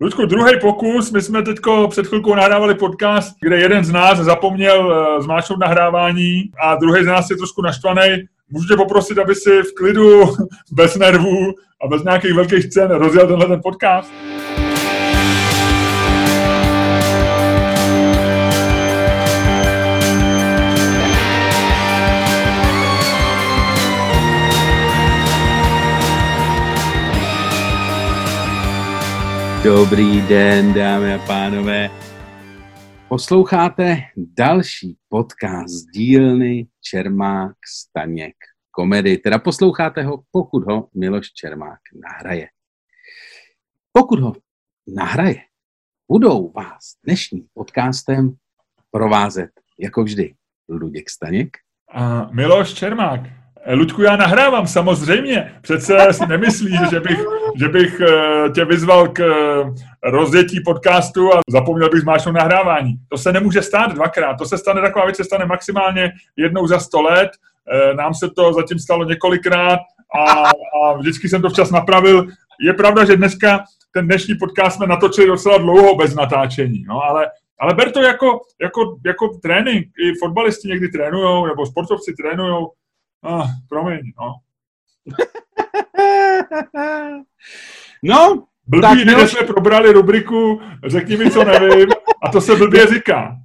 Ludku, druhý pokus, my jsme teď před chvilkou nahrávali podcast, kde jeden z nás zapomněl uh, zmáčknout nahrávání a druhý z nás je trošku naštvaný. Můžu tě poprosit, aby si v klidu, bez nervů a bez nějakých velkých cen rozjel tenhle ten podcast? Dobrý den, dámy a pánové. Posloucháte další podcast dílny Čermák Staněk komedy. Teda posloucháte ho, pokud ho Miloš Čermák nahraje. Pokud ho nahraje, budou vás dnešním podcastem provázet, jako vždy, Luděk Staněk. A Miloš Čermák. Ludku, já nahrávám, samozřejmě. Přece si nemyslíš, že bych, že bych eh, tě vyzval k eh, rozjetí podcastu a zapomněl bych zmáčknout nahrávání. To se nemůže stát dvakrát. To se stane, taková věc se stane maximálně jednou za sto let. Eh, nám se to zatím stalo několikrát a, a vždycky jsem to včas napravil. Je pravda, že dneska ten dnešní podcast jsme natočili docela dlouho bez natáčení, no, ale, ale ber to jako, jako, jako trénink. I fotbalisti někdy trénujou, nebo sportovci trénujou Ah, promiň, no. no, Blbý, tak, jsme probrali rubriku Řekni mi, co nevím, a to se blbě říká.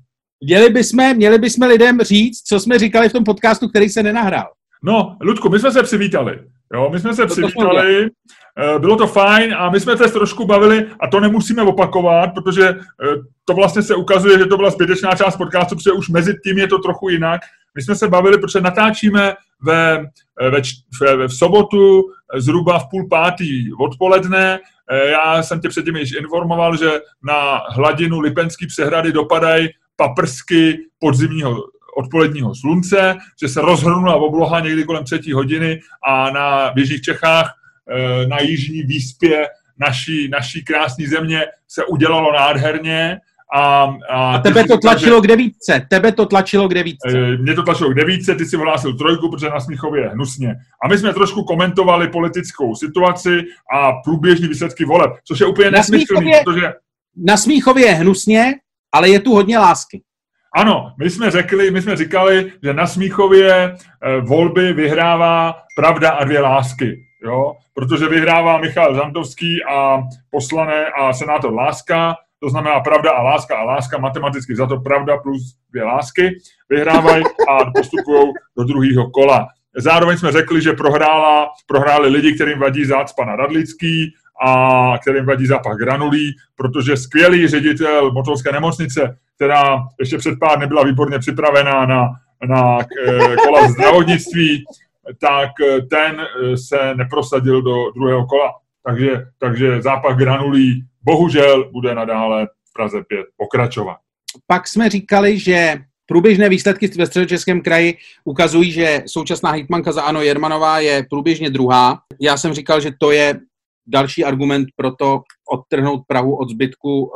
Měli bychom, měli bychom lidem říct, co jsme říkali v tom podcastu, který se nenahrál. No, Ludku, my jsme se přivítali. Jo, my jsme se to přivítali, to eh, bylo to fajn a my jsme se trošku bavili a to nemusíme opakovat, protože eh, to vlastně se ukazuje, že to byla zbytečná část podcastu, protože už mezi tím je to trochu jinak. My jsme se bavili, protože natáčíme ve, ve, ve, v sobotu zhruba v půl pátý odpoledne. Eh, já jsem tě předtím již informoval, že na hladinu Lipenský přehrady dopadají paprsky podzimního odpoledního slunce, že se rozhrnula obloha někdy kolem třetí hodiny a na Jižních Čechách, eh, na jižní výspě naší, naší krásné země se udělalo nádherně a, a, a tebe to tlačilo že, k devítce, tebe to tlačilo k devítce. E, mě to tlačilo k devítce, ty si vyhlásil trojku, protože na Smíchově je hnusně. A my jsme trošku komentovali politickou situaci a průběžný výsledky voleb, což je úplně nesmyslný, protože... Na Smíchově je hnusně, ale je tu hodně lásky. Ano, my jsme řekli, my jsme říkali, že na Smíchově e, volby vyhrává pravda a dvě lásky. Jo? Protože vyhrává Michal Zantovský a poslane a senátor Láska, to znamená pravda a láska a láska matematicky za to pravda plus dvě lásky, vyhrávají a postupují do druhého kola. Zároveň jsme řekli, že prohrála, prohráli lidi, kterým vadí zácpa Radlický a kterým vadí zápach granulí, protože skvělý ředitel motorské nemocnice, která ještě před pár nebyla výborně připravená na, na eh, kola zdravotnictví, tak eh, ten eh, se neprosadil do druhého kola. Takže, takže zápach granulí bohužel bude nadále v Praze 5 pokračovat. Pak jsme říkali, že průběžné výsledky ve středočeském kraji ukazují, že současná hitmanka za Ano Jermanová je průběžně druhá. Já jsem říkal, že to je další argument pro to odtrhnout Prahu od zbytku uh,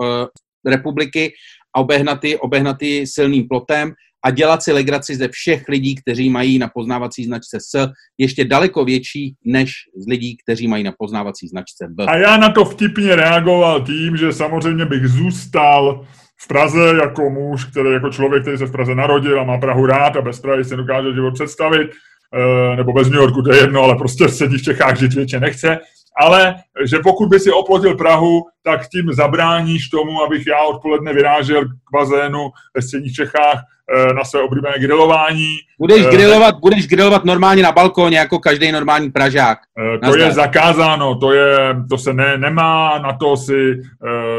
republiky a obehnat obehnatý silným plotem a dělat si legraci ze všech lidí, kteří mají na poznávací značce S, ještě daleko větší než z lidí, kteří mají na poznávací značce B. A já na to vtipně reagoval tím, že samozřejmě bych zůstal v Praze jako muž, který jako člověk, který se v Praze narodil a má Prahu rád a bez Prahy si dokáže život představit, eh, nebo bez New Yorku, to je jedno, ale prostě sedí v Čechách žít většině nechce, ale že pokud by si oplotil Prahu, tak tím zabráníš tomu, abych já odpoledne vyrážel k bazénu ve středních Čechách na své oblíbené grilování. Budeš eh, grilovat, budeš grilovat normálně na balkóně, jako každý normální Pražák. Eh, to je zakázáno, to, je, to se ne, nemá, na to, si,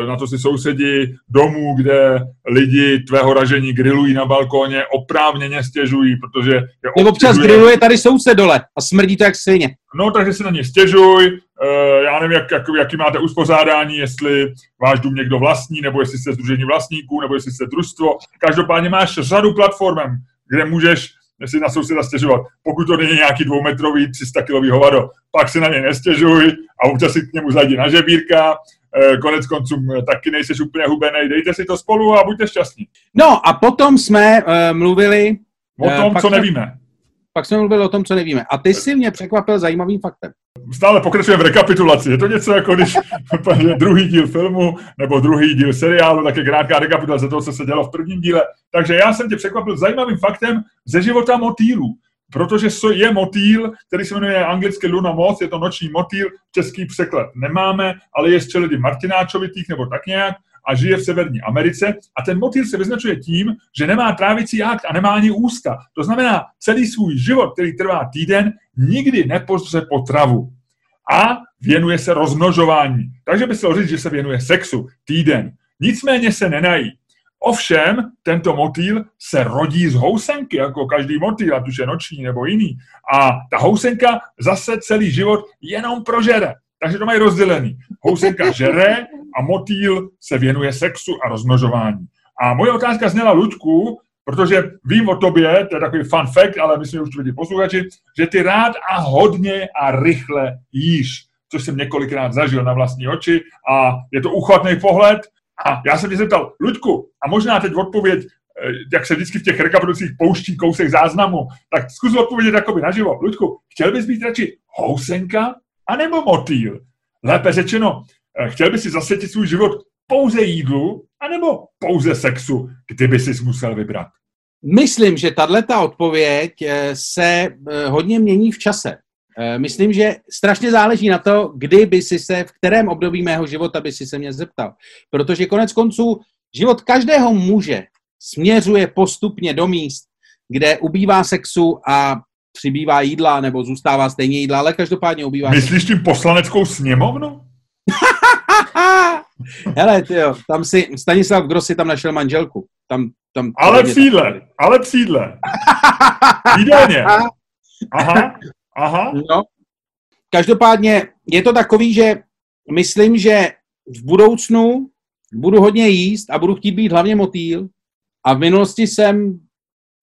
na to si sousedí domů, kde lidi tvého ražení grilují na balkóně, oprávněně stěžují, protože... Je občas griluje tady soused dole a smrdí to jak svině. No, takže si na ně stěžuj, já nevím, jak, jak, jaký máte uspořádání, jestli váš dům někdo vlastní, nebo jestli jste združení vlastníků, nebo jestli jste družstvo. Každopádně máš řadu platform, kde můžeš si na souseda stěžovat. Pokud to není nějaký dvoumetrový, 300 kilový hovado, pak si na ně nestěžuj a občas si k němu zajdi na žebírka. Eh, konec konců eh, taky nejseš úplně hubený, dejte si to spolu a buďte šťastní. No a potom jsme uh, mluvili... O tom, uh, co jsme, nevíme. Pak jsme mluvili o tom, co nevíme. A ty jsi mě překvapil zajímavým faktem. Stále pokračujeme v rekapitulaci. Je to něco jako když druhý díl filmu nebo druhý díl seriálu, tak je krátká rekapitulace toho, co se dělo v prvním díle. Takže já jsem tě překvapil zajímavým faktem ze života motýlů. Protože je motýl, který se jmenuje anglicky Luna Moth, je to noční motýl, český překlad nemáme, ale je z čeledy martináčovitých nebo tak nějak a žije v Severní Americe. A ten motýl se vyznačuje tím, že nemá trávicí akt a nemá ani ústa. To znamená, celý svůj život, který trvá týden, nikdy nepozře potravu. A věnuje se rozmnožování. Takže by se říct, že se věnuje sexu týden. Nicméně se nenají. Ovšem, tento motýl se rodí z housenky, jako každý motýl, ať už je noční nebo jiný. A ta housenka zase celý život jenom prožere. Takže to mají rozdělený. Housenka žere a motýl se věnuje sexu a rozmnožování. A moje otázka zněla Luďku, protože vím o tobě, to je takový fun fact, ale myslím, že už to vidí posluchači, že ty rád a hodně a rychle jíš, což jsem několikrát zažil na vlastní oči a je to uchvatný pohled. A já jsem tě zeptal, Luďku, a možná teď odpověď, eh, jak se vždycky v těch rekapitulacích pouští kousek záznamu, tak zkus odpovědět jakoby naživo. Luďku, chtěl bys být radši housenka anebo motýl. Lépe řečeno, chtěl by si zasvětit svůj život pouze jídlu, anebo pouze sexu, kdyby si musel vybrat? Myslím, že tato odpověď eh, se eh, hodně mění v čase. Myslím, že strašně záleží na to, kdy by si se, v kterém období mého života by si se mě zeptal. Protože konec konců život každého muže směřuje postupně do míst, kde ubývá sexu a přibývá jídla nebo zůstává stejně jídla, ale každopádně ubývá. Myslíš tím poslaneckou sněmovnu? Hele, jo, tam si, Stanislav Grossi tam našel manželku. Tam, tam, ale v sídle, ale v sídle. Jídelně. Aha, aha. No. Každopádně je to takový, že myslím, že v budoucnu budu hodně jíst a budu chtít být hlavně motýl. A v minulosti jsem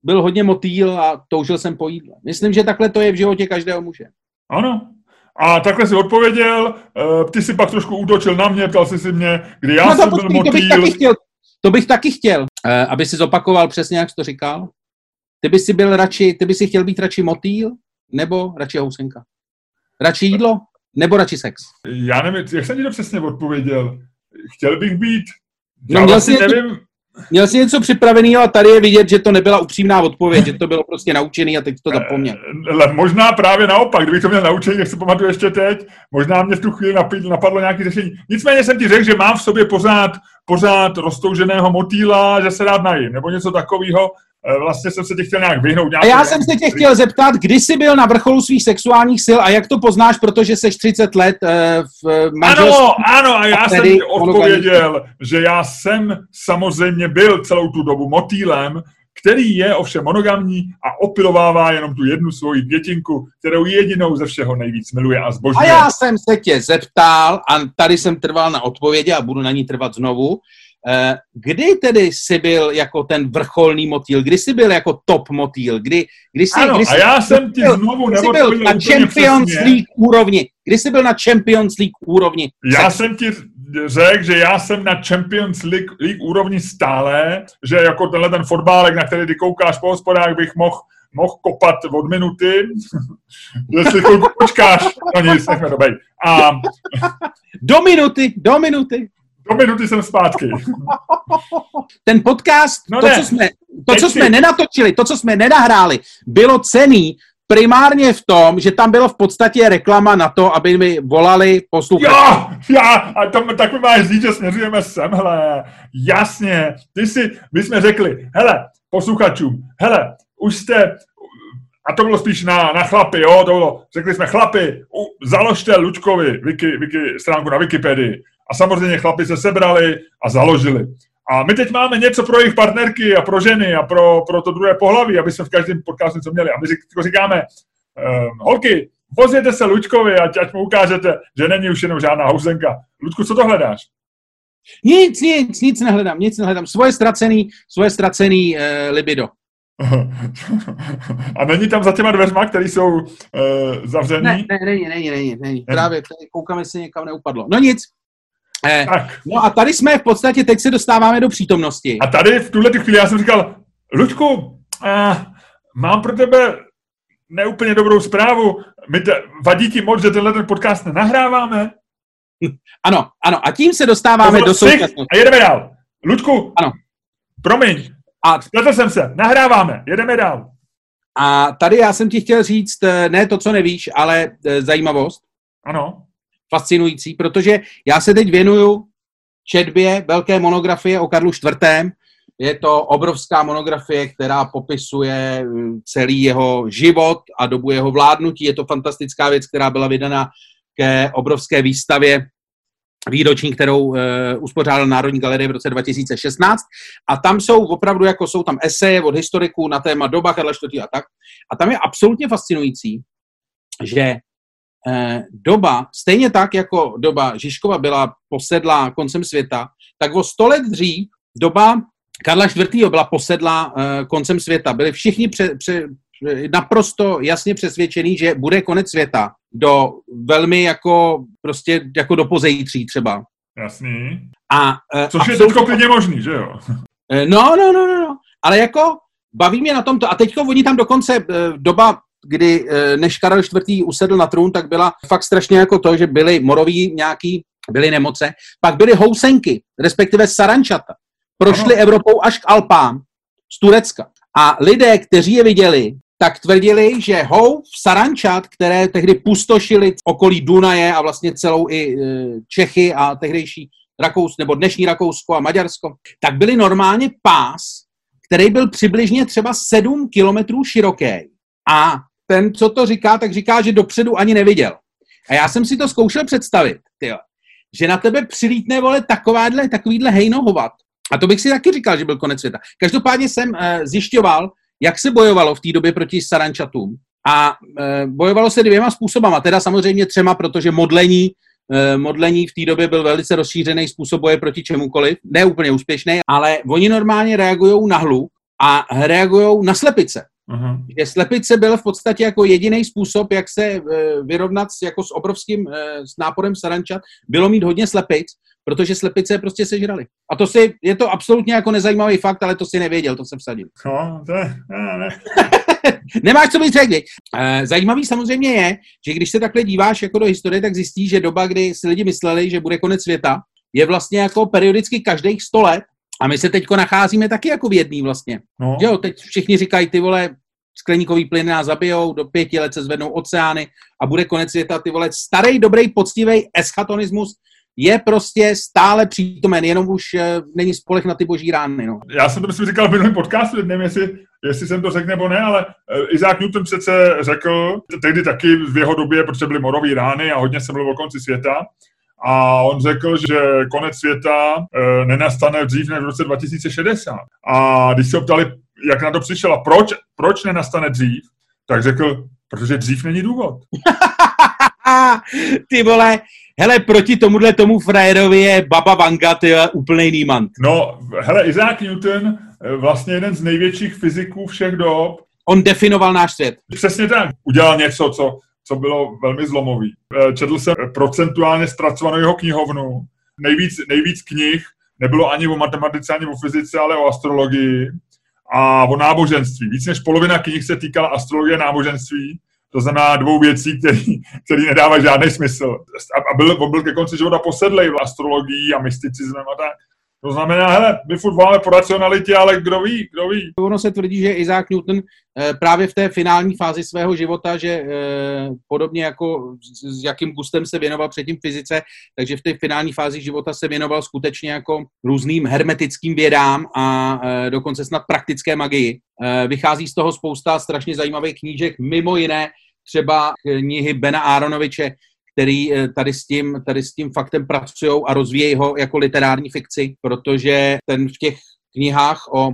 byl hodně motýl a toužil jsem po jídle. Myslím, že takhle to je v životě každého muže. Ano. A takhle si odpověděl, eh, ty si pak trošku útočil na mě, ptal jsi si mě, kdy já no, jsem byl motýl. To bych taky chtěl, to bych taky chtěl, eh, aby si zopakoval přesně, jak jsi to říkal. Ty bys si byl radši, ty bys si chtěl být radši motýl, nebo radši housenka? Radši jídlo, nebo radši sex? Já nevím, jak jsem ti to přesně odpověděl. Chtěl bych být, já no, vlastně nevím, Měl jsi něco připraveného a tady je vidět, že to nebyla upřímná odpověď, že to bylo prostě naučený a teď to zapomněl. Eh, možná právě naopak, kdybych to měl naučený, jak si pamatuju ještě teď, možná mě v tu chvíli napadlo nějaké řešení. Nicméně jsem ti řekl, že mám v sobě pořád, pořád roztouženého motýla, že se rád najím, nebo něco takového, vlastně jsem se tě chtěl nějak vyhnout. A já jsem se tě chtěl zeptat, kdy jsi byl na vrcholu svých sexuálních sil a jak to poznáš, protože jsi 30 let uh, v manželství. Ano, ano, a já jsem ti odpověděl, že já jsem samozřejmě byl celou tu dobu motýlem, který je ovšem monogamní a opilovává jenom tu jednu svoji dětinku, kterou jedinou ze všeho nejvíc miluje a zbožňuje. A já jsem se tě zeptal, a tady jsem trval na odpovědi a budu na ní trvat znovu, Eh, kdy tedy jsi byl jako ten vrcholný motýl? Kdy jsi byl jako top motýl? Kdy, kdy jsi, ano, kdy jsi, a já jsem ti znovu kdy jsi byl na Champions přesně. League úrovni. Kdy jsi byl na Champions League úrovni? Já Sek. jsem ti řekl, že já jsem na Champions League, League úrovni stále, že jako tenhle ten fotbálek, na který ty koukáš po hospodách, bych mohl mohl kopat od minuty, jestli chvilku počkáš, no nic, nechme to bej. A... Do minuty, do minuty. Do minuty jsem zpátky. Ten podcast, no to, ne. co jsme, to, co jsme nenatočili, to, co jsme nenahráli, bylo cený primárně v tom, že tam bylo v podstatě reklama na to, aby mi volali posluchači. Jo, já, a to, tak mi máš říct, že směřujeme sem, hele, jasně, ty si, my jsme řekli, hele, posluchačům, hele, už jste, a to bylo spíš na, na chlapy, jo, to bylo, řekli jsme, chlapy, u, založte Lučkovi wiki, wiki, stránku na Wikipedii. A samozřejmě chlapi se sebrali a založili. A my teď máme něco pro jejich partnerky a pro ženy a pro, pro to druhé pohlaví, aby jsme v každém podcastu něco měli. A my říkáme, uh, holky, vozěte se Luďkovi, ať, ať mu ukážete, že není už jenom žádná housenka. Luďku, co to hledáš? Nic, nic, nic nehledám, nic nehledám. Svoje ztracený, svoje ztracený uh, libido. A není tam za těma dveřma, které jsou uh, zavřený? Ne, ne, není, není, není, není. Právě tady koukám, jestli někam neupadlo. No nic, Eh, no a tady jsme v podstatě, teď se dostáváme do přítomnosti. A tady v tuhle chvíli já jsem říkal, Luďku, eh, mám pro tebe neúplně dobrou zprávu. My te, vadí ti moc, že tenhle ten podcast nenahráváme? Ano, ano. A tím se dostáváme do současnosti. A jedeme dál. Ludku, ano. promiň. A spletl jsem se. Nahráváme. Jedeme dál. A tady já jsem ti chtěl říct, eh, ne to, co nevíš, ale eh, zajímavost. Ano. Fascinující, protože já se teď věnuju četbě velké monografie o Karlu IV. Je to obrovská monografie, která popisuje hm, celý jeho život a dobu jeho vládnutí. Je to fantastická věc, která byla vydána ke obrovské výstavě výroční, kterou uh, uspořádal Národní galerie v roce 2016. A tam jsou opravdu, jako jsou tam eseje od historiků na téma doba Karla IV. a tak. A tam je absolutně fascinující, že doba, stejně tak jako doba Žižkova byla posedlá koncem světa, tak o sto let dřív doba Karla IV. byla posedlá uh, koncem světa. Byli všichni pře, pře, naprosto jasně přesvědčený, že bude konec světa do velmi jako prostě jako do pozejtří třeba. Jasný. A, uh, Což je teď klidně možný, že jo? No, no, no, no, no. Ale jako baví mě na tomto. A teďko oni tam dokonce doba kdy než Karel IV. usedl na trůn, tak byla fakt strašně jako to, že byly moroví nějaký, byly nemoce, pak byly housenky, respektive sarančata. Prošly ano. Evropou až k Alpám z Turecka. A lidé, kteří je viděli, tak tvrdili, že hou v Sarančat, které tehdy pustošili okolí Dunaje a vlastně celou i e, Čechy a tehdejší Rakous, nebo dnešní Rakousko a Maďarsko, tak byly normálně pás, který byl přibližně třeba 7 kilometrů široký. A ten, co to říká, tak říká, že dopředu ani neviděl. A já jsem si to zkoušel představit, tyjo, že na tebe přilítne, vole, takováhle, takovýhle hejnohovat. A to bych si taky říkal, že byl konec světa. Každopádně jsem uh, zjišťoval, jak se bojovalo v té době proti sarančatům. A e, bojovalo se dvěma způsobama, teda samozřejmě třema, protože modlení, e, modlení v té době byl velice rozšířený způsob boje proti čemukoliv, ne úplně úspěšný, ale oni normálně reagují na hlu a reagují na slepice. Uh-huh. Že slepice byl v podstatě jako jediný způsob, jak se e, vyrovnat s, jako s obrovským e, s náporem sarančat, bylo mít hodně slepic, protože slepice prostě sežrali. A to si, je to absolutně jako nezajímavý fakt, ale to si nevěděl, to jsem vsadil. No, to je, ne, ne. Nemáš co být řekl. Eh, zajímavý samozřejmě je, že když se takhle díváš jako do historie, tak zjistíš, že doba, kdy si lidi mysleli, že bude konec světa, je vlastně jako periodicky každých 100 let a my se teď nacházíme taky jako v jedný vlastně. No. Jo, teď všichni říkají, ty vole, skleníkový plyn nás zabijou, do pěti let se zvednou oceány a bude konec světa, ty vole, starý, dobrý, poctivý eschatonismus je prostě stále přítomen, jenom už uh, není spolech na ty boží rány. No. Já jsem to myslím říkal v minulém podcastu, nevím, jestli, jestli jsem to řekl nebo ne, ale uh, Isaac Newton přece řekl, tehdy taky v jeho době, protože byly morové rány a hodně se mluvilo o konci světa, a on řekl, že konec světa e, nenastane dřív než v roce 2060. A když se ho ptali, jak na to přišel a proč, proč nenastane dřív, tak řekl, protože dřív není důvod. Ty vole, hele, proti tomuhle tomu frajerovi je Baba Vanga, ty je úplný nímant. No, hele, Isaac Newton, eh, vlastně jeden z největších fyziků všech dob. On definoval náš svět. Přesně tak. Udělal něco, co, co bylo velmi zlomový. Eh, četl jsem procentuálně zpracovanou jeho knihovnu. Nejvíc, nejvíc knih nebylo ani o matematice, ani o fyzice, ale o astrologii a o náboženství. Víc než polovina knih se týkala astrologie a náboženství to znamená dvou věcí, který nedává žádný smysl. A byl, byl ke konci života posedlej v astrologii a mysticismem a tak. To znamená, hele, my furt voláme po racionalitě, ale kdo ví, kdo ví. Ono se tvrdí, že Isaac Newton eh, právě v té finální fázi svého života, že eh, podobně jako s, s jakým gustem se věnoval předtím fyzice, takže v té finální fázi života se věnoval skutečně jako různým hermetickým vědám a eh, dokonce snad praktické magii. Vychází z toho spousta strašně zajímavých knížek, mimo jiné třeba knihy Bena Aronoviče, který eh, tady s tím, tady s tím faktem pracují a rozvíjejí ho jako literární fikci, protože ten v těch knihách o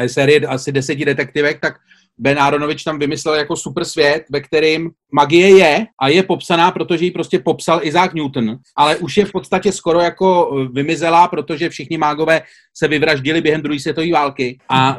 eh, série asi deseti detektivek, tak Ben Aronovič tam vymyslel jako super svět, ve kterým magie je a je popsaná, protože ji prostě popsal Isaac Newton, ale už je v podstatě skoro jako eh, vymizelá, protože všichni mágové se vyvraždili během druhé světové války. A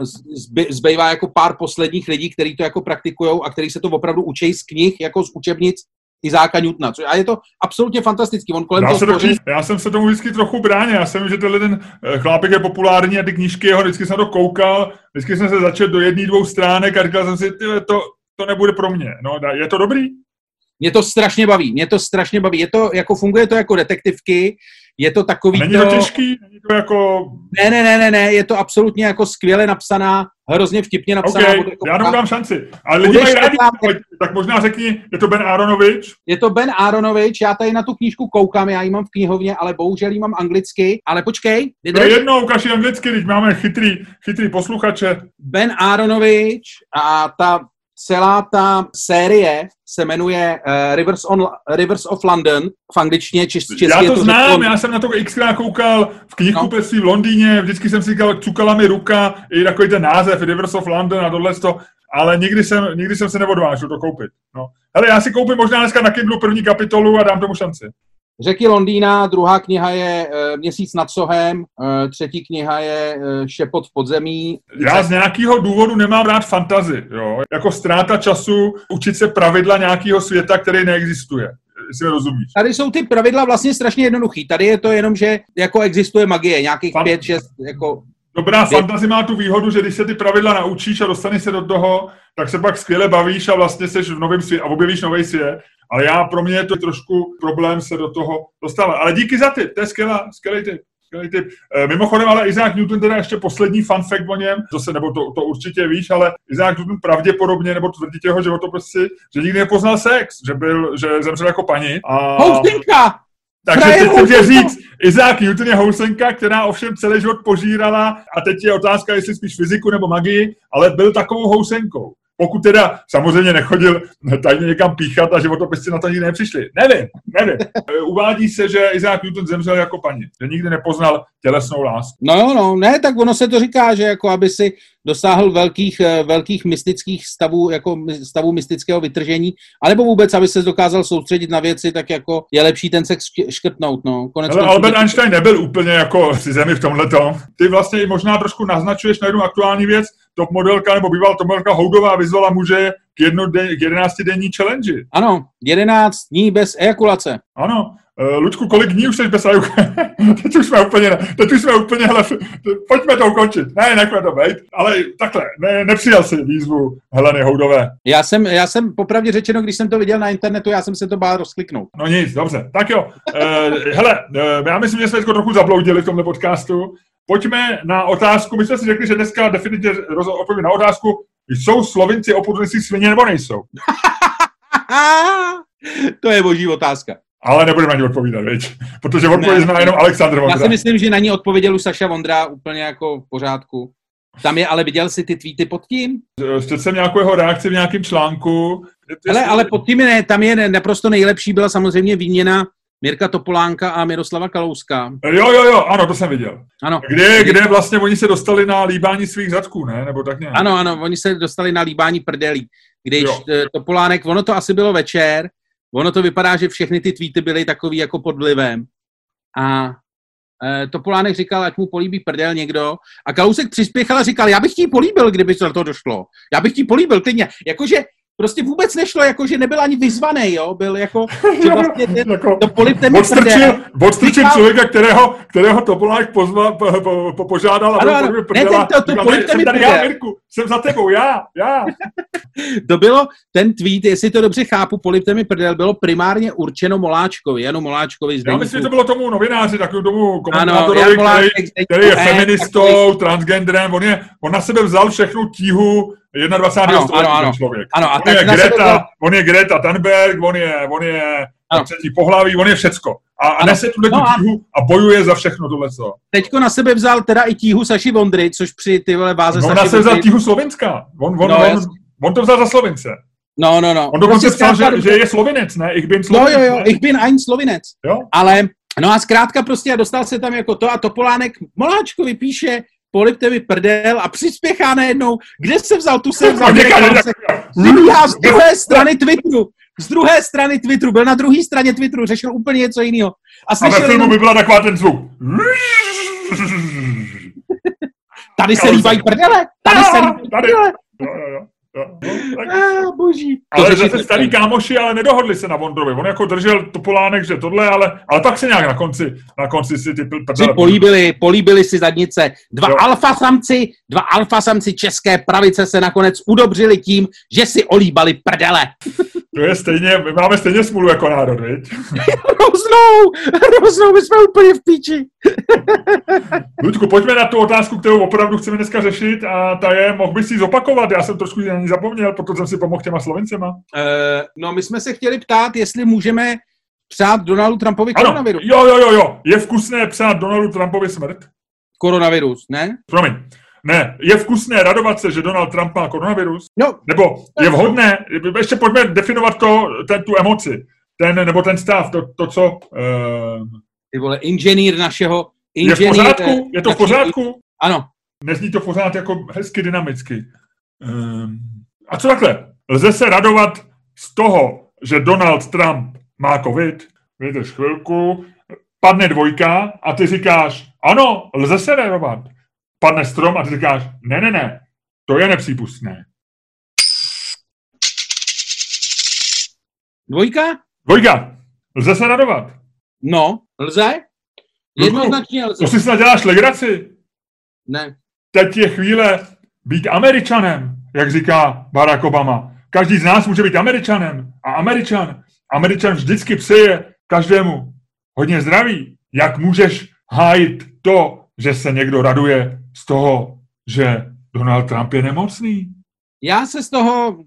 zbývá jako pár posledních lidí, kteří to jako praktikují a kteří se to opravdu učí z knih, jako z učebnic Izáka Newtona. Což, a je to absolutně fantastický. On kolem já, toho se spoří... já jsem se tomu vždycky trochu bránil. Já jsem že tenhle ten eh, chlápek je populární a ty knížky jeho, vždycky jsem to koukal, vždycky jsem se začal do jedné, dvou stránek a říkal jsem si, to, to nebude pro mě. No, je to dobrý? Mě to strašně baví, mě to strašně baví. Je to, jako funguje to jako detektivky, je to takový Není to, to těžký? Není to jako... Ne, ne, ne, ne, ne, je to absolutně jako skvěle napsaná, hrozně vtipně napsaná. Okay, jako já dám šanci. Ale lidi mají rádi, tam... tak možná řekni, je to Ben Aronovič? Je to Ben Aronovič, já tady na tu knížku koukám, já ji mám v knihovně, ale bohužel ji mám anglicky. Ale počkej, vydrž. To je jedno, ukaži anglicky, když máme chytrý, chytrý posluchače. Ben Aronovič a ta celá ta série se jmenuje uh, Rivers, on, Rivers of London, v angličtině, či, česky Já to, to znám, řekl... já jsem na to xkrát koukal v knihkupectví no. v Londýně, vždycky jsem si říkal, cukala mi ruka, i takový ten název Rivers of London a tohle to, ale nikdy jsem, nikdy jsem se neodvážil to koupit. No. Hele, já si koupím možná dneska na Kindlu první kapitolu a dám tomu šanci. Řeky Londýna, druhá kniha je e, Měsíc nad Sohem, e, třetí kniha je e, Šepot v podzemí. Já z nějakého důvodu nemám rád fantazy, jo? jako ztráta času učit se pravidla nějakého světa, který neexistuje jestli rozumíš. Tady jsou ty pravidla vlastně strašně jednoduchý. Tady je to jenom, že jako existuje magie, nějakých Fan... pět, šest, jako... Dobrá, fantazy má tu výhodu, že když se ty pravidla naučíš a dostaneš se do toho, tak se pak skvěle bavíš a vlastně seš v novém světě a objevíš nový svět. Ale já, pro mě je to trošku problém se do toho dostávat. Ale díky za ty, to je skvělá, skvělý tip. Skvělý tip. E, mimochodem, ale Isaac Newton, teda ještě poslední fun fact o něm, to se, nebo to, to určitě víš, ale Isaac Newton pravděpodobně, nebo tvrdí jeho životopisy, že nikdy nepoznal sex, že, byl, že zemřel jako paní. A... Housenka! Takže teď chci říct, Isaac Newton je housenka, která ovšem celý život požírala a teď je otázka, jestli spíš fyziku nebo magii, ale byl takovou housenkou. Pokud teda samozřejmě nechodil tajně někam píchat a životopisci na to nikdy nepřišli. Nevím, nevím. Uvádí se, že Isaac Newton zemřel jako paní, že nikdy nepoznal tělesnou lásku. No jo, no, ne, tak ono se to říká, že jako aby si dosáhl velkých, eh, velkých mystických stavů, jako stavů mystického vytržení, anebo vůbec, aby se dokázal soustředit na věci, tak jako je lepší ten sex škrtnout, no. Konec Ale Albert Einstein nebyl úplně jako si zemi v tomhle Ty vlastně možná trošku naznačuješ na jednu aktuální věc, top modelka nebo bývalá top modelka Houdová vyzvala muže k, jedno k 11 denní challenge. Ano, 11 dní bez ejakulace. Ano, Uh, Lučku, kolik dní už jsi bez teď už jsme úplně, teď už jsme úplně, hele, pojďme to ukončit. Ne, nechme to být, ale takhle, ne, nepřijal si výzvu Heleny Houdové. Já jsem, já jsem popravdě řečeno, když jsem to viděl na internetu, já jsem se to bál rozkliknout. No nic, dobře, tak jo. Uh, hele, uh, já myslím, že jsme trochu zabloudili v tomhle podcastu. Pojďme na otázku. My jsme si řekli, že dneska definitivně odpovíme na otázku, jsou Slovinci opudlící svině nebo nejsou? to je boží otázka. Ale nebudeme ani odpovídat, veď? Protože odpověď zná jenom Aleksandr Vondra. Já si myslím, že na ní odpověděl už Saša Vondra úplně jako v pořádku. Tam je, ale viděl jsi ty tweety pod tím? Četl jsem nějakou jeho reakci v nějakém článku. Ale, ale pod tím ne, tam je naprosto nejlepší, byla samozřejmě výměna Mirka Topolánka a Miroslava Kalouska. Jo, jo, jo, ano, to jsem viděl. Ano. Kde, kde vlastně oni se dostali na líbání svých zadků, ne? Nebo tak nějak? Ano, ano, oni se dostali na líbání prdelí. Když jo. Eh, Topolánek, ono to asi bylo večer, ono to vypadá, že všechny ty tweety byly takový jako pod vlivem. A e, Topolánek říkal, ať mu políbí prdel někdo. A Kalousek přispěchal a říkal, já bych ti políbil, kdyby to na to došlo. Já bych ti políbil, klidně. Jakože prostě vůbec nešlo, jako že nebyl ani vyzvaný, jo, byl jako, že vlastně ten, jako, to polipte mi odstrčil, odstrčil člověka, kterého, kterého Topolák pozval, po, po, po, požádal, ano, ano, ne, ten, to, to polipte mi já, Mirku, jsem za tebou, já, já. to bylo, ten tweet, jestli to dobře chápu, polipte mi prdel, bylo primárně určeno Moláčkovi, Janu Moláčkovi. Já myslím, že to bylo tomu novináři, takovému tomu komentátorovi, který, který je feministou, transgenderem, on, je, on na sebe vzal všechnu tíhu 21. Ano, ano, ano. člověk. Ano, a on, je Greta, to... on je Greta Thunberg, on je, on je třetí pohlaví, on je všecko. A, a nese tuhle no a... tíhu a bojuje za všechno tohle. Teďko na sebe vzal teda i tíhu Saši Vondry, což při ty vole váze no, Saši na sebe vzal tíhu Slovenska. On, on, no, on, on, to vzal za Slovince. No, no, no. On dokonce prostě psal, že, že, je slovinec, ne? Ich bin slovinec. Jo, jo, jo, ich bin ein slovinec. Jo? Ale, no a zkrátka prostě dostal se tam jako to a Topolánek Moláčkovi píše, polipte mi prdel a přispěchá najednou, kde se vzal, tu se vzal, vybíhá z druhé strany Twitteru, z druhé strany Twitteru, byl na druhé straně Twitteru, řešil úplně něco jiného. A, a ve filmu jenom... by byla taková ten zvuk. Tady se líbají prdele, tady se líbají prdele. Jo, no, tak... Ah, boží. Ale zase starý kámoši, ale nedohodli se na Vondrovi. On jako držel Topolánek, že tohle, ale, ale pak se nějak na konci, na konci si ty prdele... políbili, políbili si zadnice. Dva jo. alfa samci, dva alfa samci české pravice se nakonec udobřili tím, že si olíbali prdele. To je stejně, my máme stejně smůlu jako národ, viď? hroznou, hroznou, my jsme úplně v píči. Ludku, pojďme na tu otázku, kterou opravdu chceme dneska řešit a ta je, mohl bys si zopakovat, já jsem trošku na ní zapomněl, protože jsem si pomohl těma Slovencema. Uh, no, my jsme se chtěli ptát, jestli můžeme přát Donaldu Trumpovi ano, koronavirus. Jo, jo, jo, jo, je vkusné přát Donaldu Trumpovi smrt? Koronavirus, ne? Promiň. Ne, je vkusné radovat se, že Donald Trump má koronavirus? No. Nebo je vhodné, ještě pojďme definovat to, ten, tu emoci, ten, nebo ten stav, to, to co... Uh, Ty vole, inženýr našeho... Inženýr, je v pořádku? Je to v pořádku? Ano. Nezní to pořád jako hezky dynamicky. Um, a co takhle? Lze se radovat z toho, že Donald Trump má covid? Vydrž chvilku, padne dvojka a ty říkáš, ano, lze se radovat padne strom a ty říkáš, ne, ne, ne, to je nepřípustné. Dvojka? Dvojka. Lze se radovat. No, lze. Jednoznačně lze. To si snad děláš legraci. Ne. Teď je chvíle být američanem, jak říká Barack Obama. Každý z nás může být američanem. A američan, američan vždycky přeje každému hodně zdraví. Jak můžeš hájit to, že se někdo raduje z toho, že Donald Trump je nemocný? Já se z toho,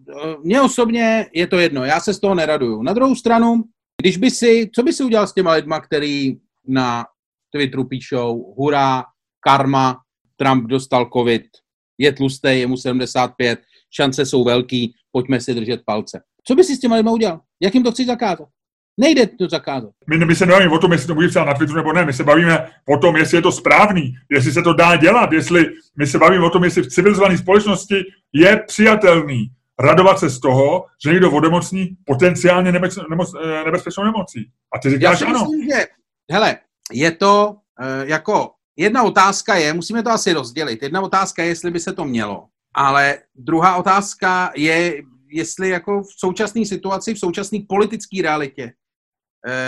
mně osobně je to jedno, já se z toho neraduju. Na druhou stranu, když by si, co by si udělal s těma lidma, který na Twitteru píšou, hurá, karma, Trump dostal covid, je tlustý, je mu 75, šance jsou velký, pojďme si držet palce. Co by si s těma lidma udělal? Jak jim to chci zakázat? Nejde to zakázat. My, my se nebavíme o tom, jestli to může psát na Twitteru nebo ne. My se bavíme o tom, jestli je to správný, jestli se to dá dělat, jestli my se bavíme o tom, jestli v civilizované společnosti je přijatelný radovat se z toho, že někdo vodemocní potenciálně nebec, nemoc, eh, nebezpečnou nemocí. A ty říkáš Já si ano. Myslím, že, hele, je to uh, jako, jedna otázka je, musíme to asi rozdělit, jedna otázka je, jestli by se to mělo, ale druhá otázka je, jestli jako v současné situaci, v současné politické realitě,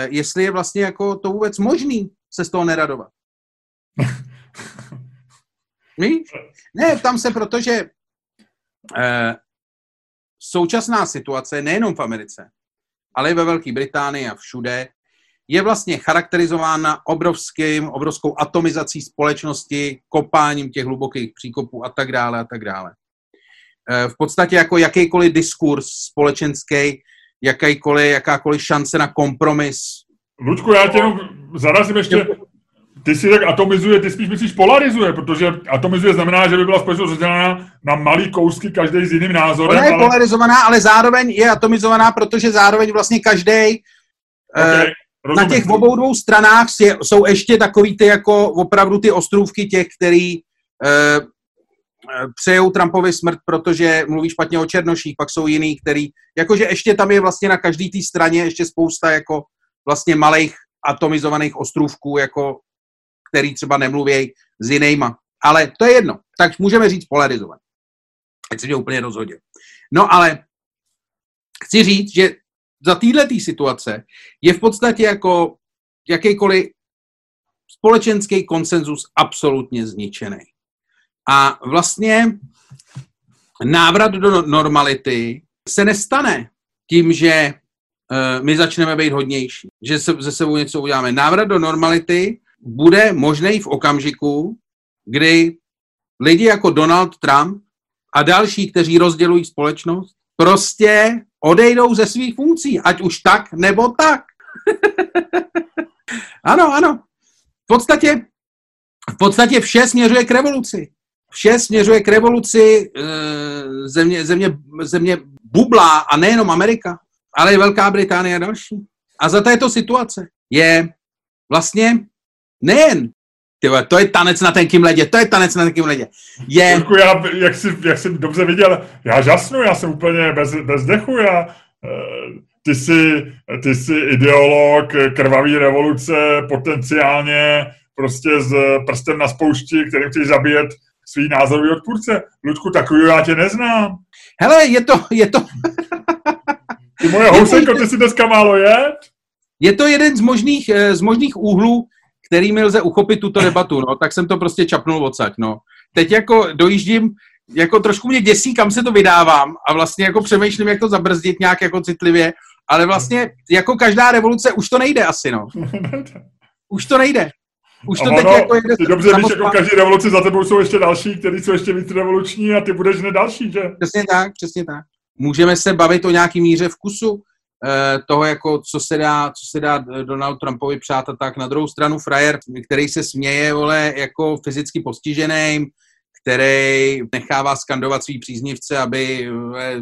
jestli je vlastně jako to vůbec možný se z toho neradovat. Víš? Ne, tam se, protože eh, současná situace, nejenom v Americe, ale i ve Velké Británii a všude, je vlastně charakterizována obrovským, obrovskou atomizací společnosti, kopáním těch hlubokých příkopů a tak dále a tak dále. Eh, v podstatě jako jakýkoliv diskurs společenský, jakýkoliv, jakákoliv šance na kompromis. Ludku, já tě jenom zarazím ještě, ty si tak atomizuje, ty spíš myslíš polarizuje, protože atomizuje znamená, že by byla společnost rozdělená na malý kousky, každý s jiným názorem. Ona je ale... polarizovaná, ale zároveň je atomizovaná, protože zároveň vlastně každý okay, eh, na těch obou dvou stranách jsou ještě takový ty jako opravdu ty ostrůvky těch, který eh, přejou Trumpovi smrt, protože mluví špatně o černoších, pak jsou jiný, který, jakože ještě tam je vlastně na každé té straně ještě spousta jako vlastně malých atomizovaných ostrůvků, jako který třeba nemluví s jinýma. Ale to je jedno. Tak můžeme říct polarizovat. Ať se mě úplně rozhodě. No ale chci říct, že za této situace je v podstatě jako jakýkoliv společenský konsenzus absolutně zničený. A vlastně návrat do normality se nestane tím, že uh, my začneme být hodnější, že se, ze sebou něco uděláme. Návrat do normality bude možný v okamžiku, kdy lidi jako Donald Trump a další, kteří rozdělují společnost, prostě odejdou ze svých funkcí, ať už tak nebo tak. ano, ano. V podstatě, v podstatě vše směřuje k revoluci vše směřuje k revoluci, eh, země, země, země bublá a nejenom Amerika, ale i Velká Británie a další. A za této situace je vlastně nejen Tyhle, to je tanec na tenkým ledě, to je tanec na tenkým ledě. Je... Jirku, já, jak, jsi, jak jsi dobře viděl, já žasnu, já jsem úplně bez, bez dechu, já, eh, ty jsi, ty jsi ideolog krvavý revoluce, potenciálně prostě s prstem na spoušti, který chceš zabíjet svý názorový odpůrce. Ludku, takový já tě neznám. Hele, je to, je to... ty moje housenko, ty si dneska málo jet? Je to jeden z možných, eh, z možných úhlů, kterými lze uchopit tuto debatu, no, tak jsem to prostě čapnul odsaď, no. Teď jako dojíždím, jako trošku mě děsí, kam se to vydávám a vlastně jako přemýšlím, jak to zabrzdit nějak jako citlivě, ale vlastně jako každá revoluce už to nejde asi, no. Už to nejde. Už to ono, teď jako jede Ty dobře víš, jako každý revoluci za tebou jsou ještě další, kteří jsou ještě víc revoluční a ty budeš hned další, že? Přesně tak, přesně tak. Můžeme se bavit o nějaký míře vkusu, eh, toho, jako, co se, dá, co se dá Donald Trumpovi přát a tak. Na druhou stranu frajer, který se směje, vole, jako fyzicky postižený, který nechává skandovat svý příznivce, aby vole,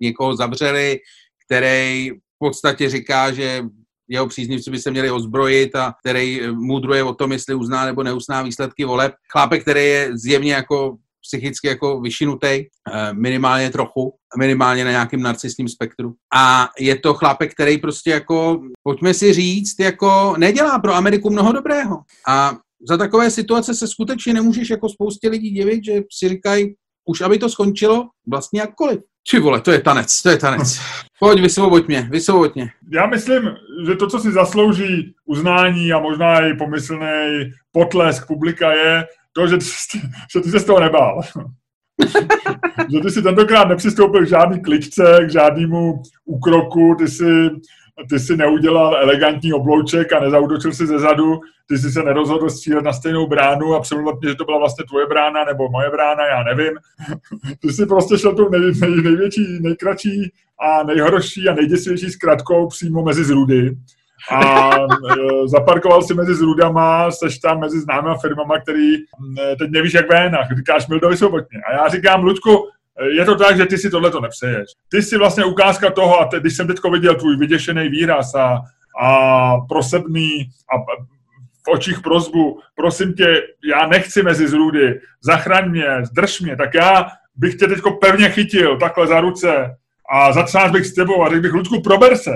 někoho zavřeli, který v podstatě říká, že jeho příznivci by se měli ozbrojit a který mudruje o tom, jestli uzná nebo neuzná výsledky voleb. Chlápek, který je zjevně jako psychicky jako vyšinutý, minimálně trochu, minimálně na nějakém narcistním spektru. A je to chlápek, který prostě jako, pojďme si říct, jako nedělá pro Ameriku mnoho dobrého. A za takové situace se skutečně nemůžeš jako spoustě lidí divit, že si říkají, už aby to skončilo, vlastně jakkoliv. Či vole, to je tanec, to je tanec. Pojď, vysvoboď mě, vysvoboď mě. Já myslím, že to, co si zaslouží uznání a možná i pomyslný potlesk publika je to, že ty, že ty se z toho nebál. že ty si tentokrát nepřistoupil k žádný kličce, k žádnému úkroku, ty si ty si neudělal elegantní oblouček a nezautočil si ze zadu, ty si se nerozhodl střílet na stejnou bránu a přemluvat mě, že to byla vlastně tvoje brána nebo moje brána, já nevím. ty si prostě šel tou nej, nej, největší, nejkratší a nejhorší a nejděsivější zkratkou přímo mezi zrudy. A e, zaparkoval si mezi zrudama, seš tam mezi známými firmama, který teď nevíš, jak ven a říkáš Mildovi Sobotně. A já říkám, Ludku, je to tak, že ty si tohle to nepřeješ. Ty jsi vlastně ukázka toho, a te, když jsem teď viděl tvůj vyděšený výraz a, a prosebný a v očích prozbu, prosím tě, já nechci mezi zrůdy, zachraň mě, zdrž mě, tak já bych tě teď pevně chytil takhle za ruce a zatřáš bych s tebou a řekl bych, Ludku, prober se.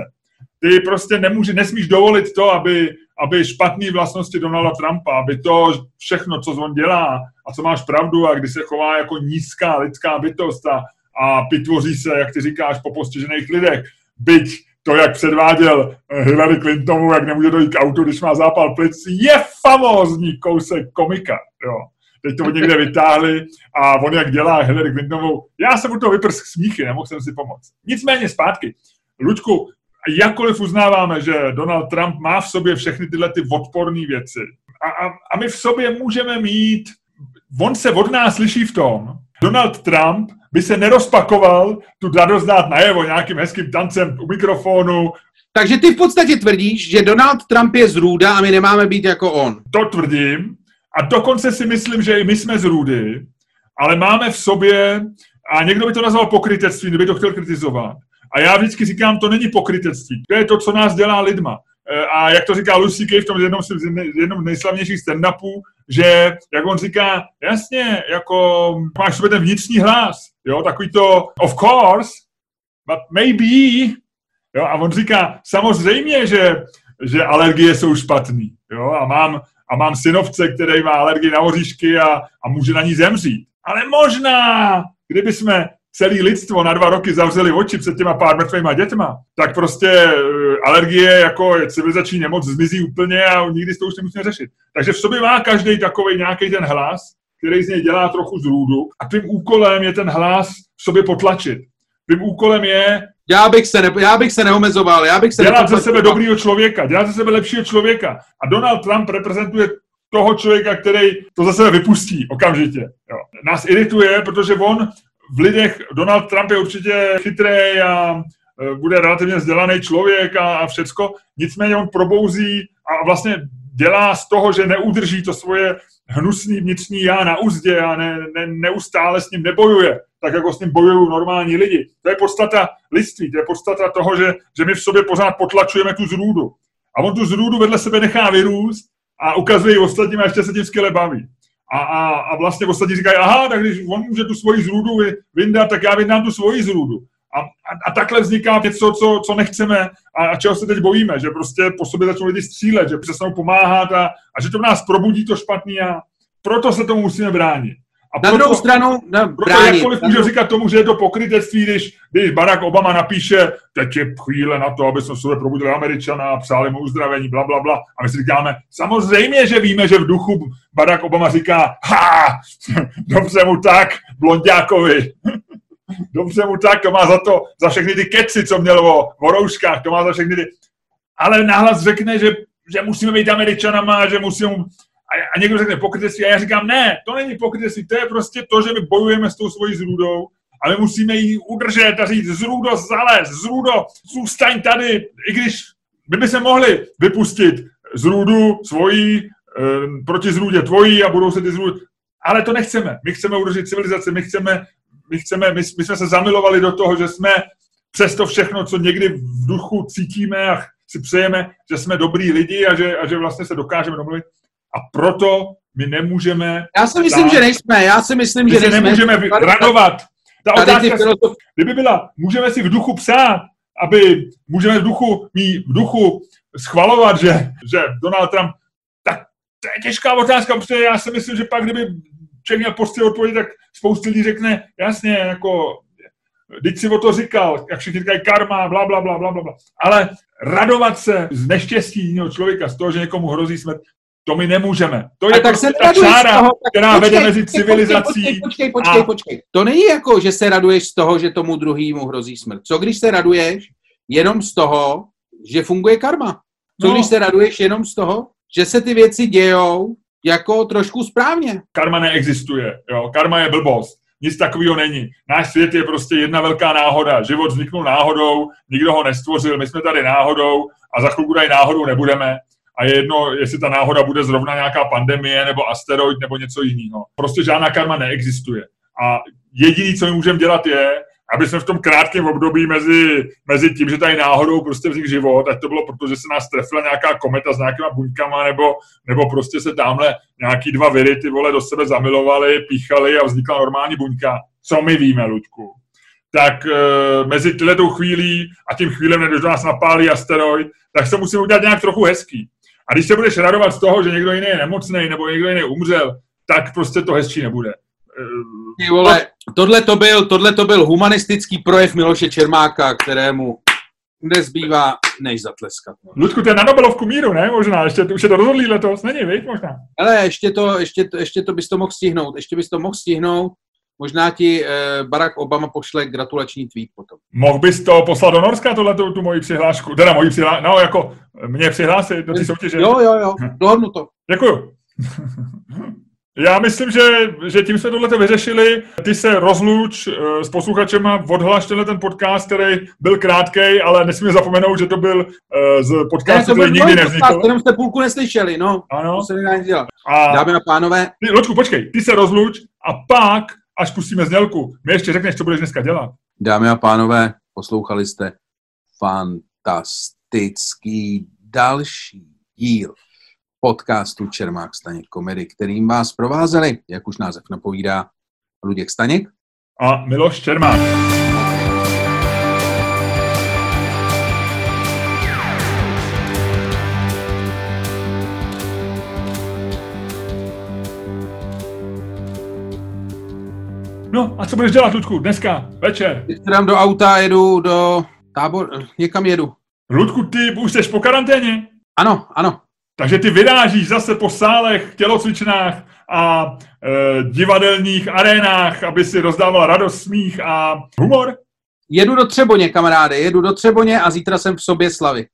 Ty prostě nemůže, nesmíš dovolit to, aby, aby špatné vlastnosti Donalda Trumpa, aby to všechno, co on dělá a co máš pravdu a kdy se chová jako nízká lidská bytost a, a pitvoří se, jak ty říkáš, po postižených lidech, byť to, jak předváděl Hillary Clintoну, jak nemůže dojít k autu, když má zápal plic, je famózní kousek komika. Jo. Teď to někde vytáhli a on jak dělá Hillary Clintonovou, já jsem u toho vyprsk smíchy, nemohl jsem si pomoct. Nicméně zpátky. Luďku, jakkoliv uznáváme, že Donald Trump má v sobě všechny tyhle ty odporné věci a, a, a my v sobě můžeme mít, on se od nás slyší v tom, Donald Trump by se nerozpakoval tu radost dát najevo nějakým hezkým tancem u mikrofonu. Takže ty v podstatě tvrdíš, že Donald Trump je z růda a my nemáme být jako on. To tvrdím. A dokonce si myslím, že i my jsme z růdy, ale máme v sobě, a někdo by to nazval pokrytectví, kdyby to chtěl kritizovat, a já vždycky říkám, to není pokrytectví. To je to, co nás dělá lidma. E, a jak to říká Lucy Kay v tom jednom, jednom z nejslavnějších stand-upů, že, jak on říká, jasně, jako máš sobě ten vnitřní hlas, jo, takový to, of course, but maybe, jo, a on říká, samozřejmě, že, že alergie jsou špatný, jo, a mám, a mám synovce, který má alergii na oříšky a, a může na ní zemřít. Ale možná, kdyby jsme celý lidstvo na dva roky zavřeli oči před těma pár mrtvýma dětma, tak prostě eh, alergie jako civilizační nemoc zmizí úplně a nikdy to už nemusíme řešit. Takže v sobě má každý takový nějaký ten hlas, který z něj dělá trochu zrůdu a tím úkolem je ten hlas v sobě potlačit. Tím úkolem je já bych se, ne, já bych se neomezoval, já bych se Dělat ze sebe dobrýho člověka, dělat ze sebe lepšího člověka. A Donald Trump reprezentuje toho člověka, který to za sebe vypustí okamžitě. Jo. Nás irituje, protože on v lidech Donald Trump je určitě chytrý a e, bude relativně vzdělaný člověk a, a všecko. Nicméně on probouzí a vlastně dělá z toho, že neudrží to svoje hnusný vnitřní já na úzdě a ne, ne, neustále s ním nebojuje, tak jako s ním bojují normální lidi. To je podstata lidství, to je podstata toho, že, že my v sobě pořád potlačujeme tu zrůdu. A on tu zrůdu vedle sebe nechá vyrůst a ukazuje ji ostatním a ještě se tím skvěle baví. A, a, a vlastně ostatní říkají, aha, tak když on může tu svoji zrůdu vyndat, tak já vyndám tu svoji zrůdu. A, a, a takhle vzniká něco, co, co nechceme a, a čeho se teď bojíme, že prostě po sobě začnou lidi střílet, že přestanou pomáhat a, a že to v nás probudí to špatný a proto se tomu musíme bránit. A Na druhou stranu, no, proto bránit. jakkoliv můžu říkat tomu, že je to pokrytectví, když, když Barack Obama napíše, teď je chvíle na to, aby jsme se probudili Američana, přáli mu uzdravení, bla, bla, bla. A my si říkáme, samozřejmě, že víme, že v duchu Barack Obama říká, ha, dobře mu tak, blondiákovi. dobře mu tak, to má za to, za všechny ty keci, co měl o, o rouškách, to má za všechny ty... Ale nahlas řekne, že, že musíme být Američanama, že musíme... A, a někdo řekne pokrytectví a já říkám, ne, to není pokrytectví, to je prostě to, že my bojujeme s tou svojí zrůdou a my musíme ji udržet a říct, zrůdo, zalez, zrůdo, zůstaň tady, i když my by se mohli vypustit zrůdu svojí e, proti zrůdě tvojí a budou se ty zrůdy, ale to nechceme. My chceme udržet civilizaci, my chceme, my, chceme my, my jsme se zamilovali do toho, že jsme přes to všechno, co někdy v duchu cítíme a si přejeme, že jsme dobrý lidi a že, a že vlastně se dokážeme domluvit. A proto my nemůžeme... Já si myslím, tak, že nejsme. Já si myslím, my že si nejsme. nemůžeme radovat. Ta otázka, filozof... kdyby byla, můžeme si v duchu psát, aby můžeme v duchu, mý, v duchu schvalovat, že, že Donald Trump, tak to je těžká otázka, protože já si myslím, že pak, kdyby člověk měl prostě odpověď, tak spoustu lidí řekne, jasně, jako, teď si o to říkal, jak všichni říkají karma, bla, bla, bla, bla, bla, bla. Ale radovat se z neštěstí jiného člověka, z toho, že někomu hrozí smrt, to my nemůžeme. To je A tak prostě se ta čára, toho, tak která počkej, vede mezi počkej, civilizací Počkej, počkej, počkej, a- počkej. To není jako, že se raduješ z toho, že tomu druhému hrozí smrt. Co když se raduješ jenom z toho, že funguje karma? Co No. když se raduješ jenom z toho, že se ty věci dějou jako trošku správně? karma neexistuje. Jo? Karma je blbost. Nic takového není. Náš svět je prostě jedna velká náhoda. Život vzniknul náhodou, nikdo ho nestvořil, my jsme tady náhodou a za chvilku tady náhodou nebudeme. A je jedno, jestli ta náhoda bude zrovna nějaká pandemie nebo asteroid nebo něco jiného. Prostě žádná karma neexistuje. A jediný, co my můžeme dělat, je, aby jsme v tom krátkém období mezi, mezi tím, že tady náhodou prostě vznikl život, ať to bylo proto, že se nás trefila nějaká kometa s nějakýma buňkama, nebo, nebo prostě se tamhle nějaký dva viry ty vole do sebe zamilovali, píchali a vznikla normální buňka. Co my víme, Ludku? Tak e, mezi tyhletou chvílí a tím chvílem, než do nás napálí asteroid, tak se musíme udělat nějak trochu hezký. A když se budeš radovat z toho, že někdo jiný je nemocný nebo někdo jiný umřel, tak prostě to hezčí nebude. Ty vole, tohle to byl, tohle to byl humanistický projev Miloše Čermáka, kterému nezbývá než zatleskat. Ludku, to je na Nobelovku míru, ne? Možná, ještě už je to rozhodlý letos, není, víš, možná. Ale ještě to, ještě, to, ještě to bys to mohl stihnout, ještě bys to mohl stihnout. Možná ti eh, Barack Obama pošle gratulační tweet potom. Mohl bys to poslat do Norska, tohle tu, tu moji přihlášku, teda moji přihlášku, no jako mě přihlásit do té soutěže. Jo, jo, jo, dohodnu to. Děkuju. Já myslím, že, že tím jsme tohle vyřešili. Ty se rozluč eh, s posluchačema, odhlaš tenhle ten podcast, který byl krátkej, ale nesmíme zapomenout, že to byl eh, z podcastu, který nikdy nevznikl. podcast, jste půlku neslyšeli, no. Ano. To se nedá nic dělat. A Dámy a pánové, ty, Loďku, počkej, ty se rozluč a pak, až pustíme znělku, mi ještě řekneš, co budeš dneska dělat. dámy a pánové, poslouchali jste fantastický další díl podcastu Čermák Staněk komedy, kterým vás provázeli, jak už název napovídá, Luděk Staněk. A Miloš Čermák. No a co budeš dělat, Ludku, dneska, večer? Teď dám do auta a jedu do tábor, někam jedu. Ludku, ty už jsi po karanténě, Ano, ano. takže ty vyrážíš zase po sálech, tělocvičnách a e, divadelních arénách, aby si rozdával radost, smích a humor. Jedu do Třeboně, kamaráde, jedu do Třeboně a zítra jsem v sobě slavy.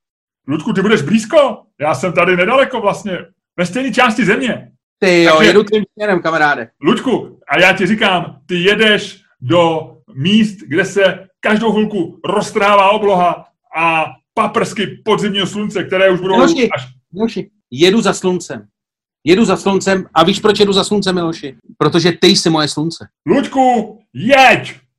Ludku, ty budeš blízko? Já jsem tady nedaleko vlastně, ve stejné části země. Ty jo, Takže- jedu tím směrem, kamaráde. Ludku, a já ti říkám, ty jedeš do míst, kde se každou chvilku roztrává obloha a paprsky podzimního slunce, které už budou Miloši. až... Miloši, jedu za sluncem. Jedu za sluncem a víš, proč jedu za sluncem, Miloši? Protože ty jsi moje slunce. Luďku, jeď!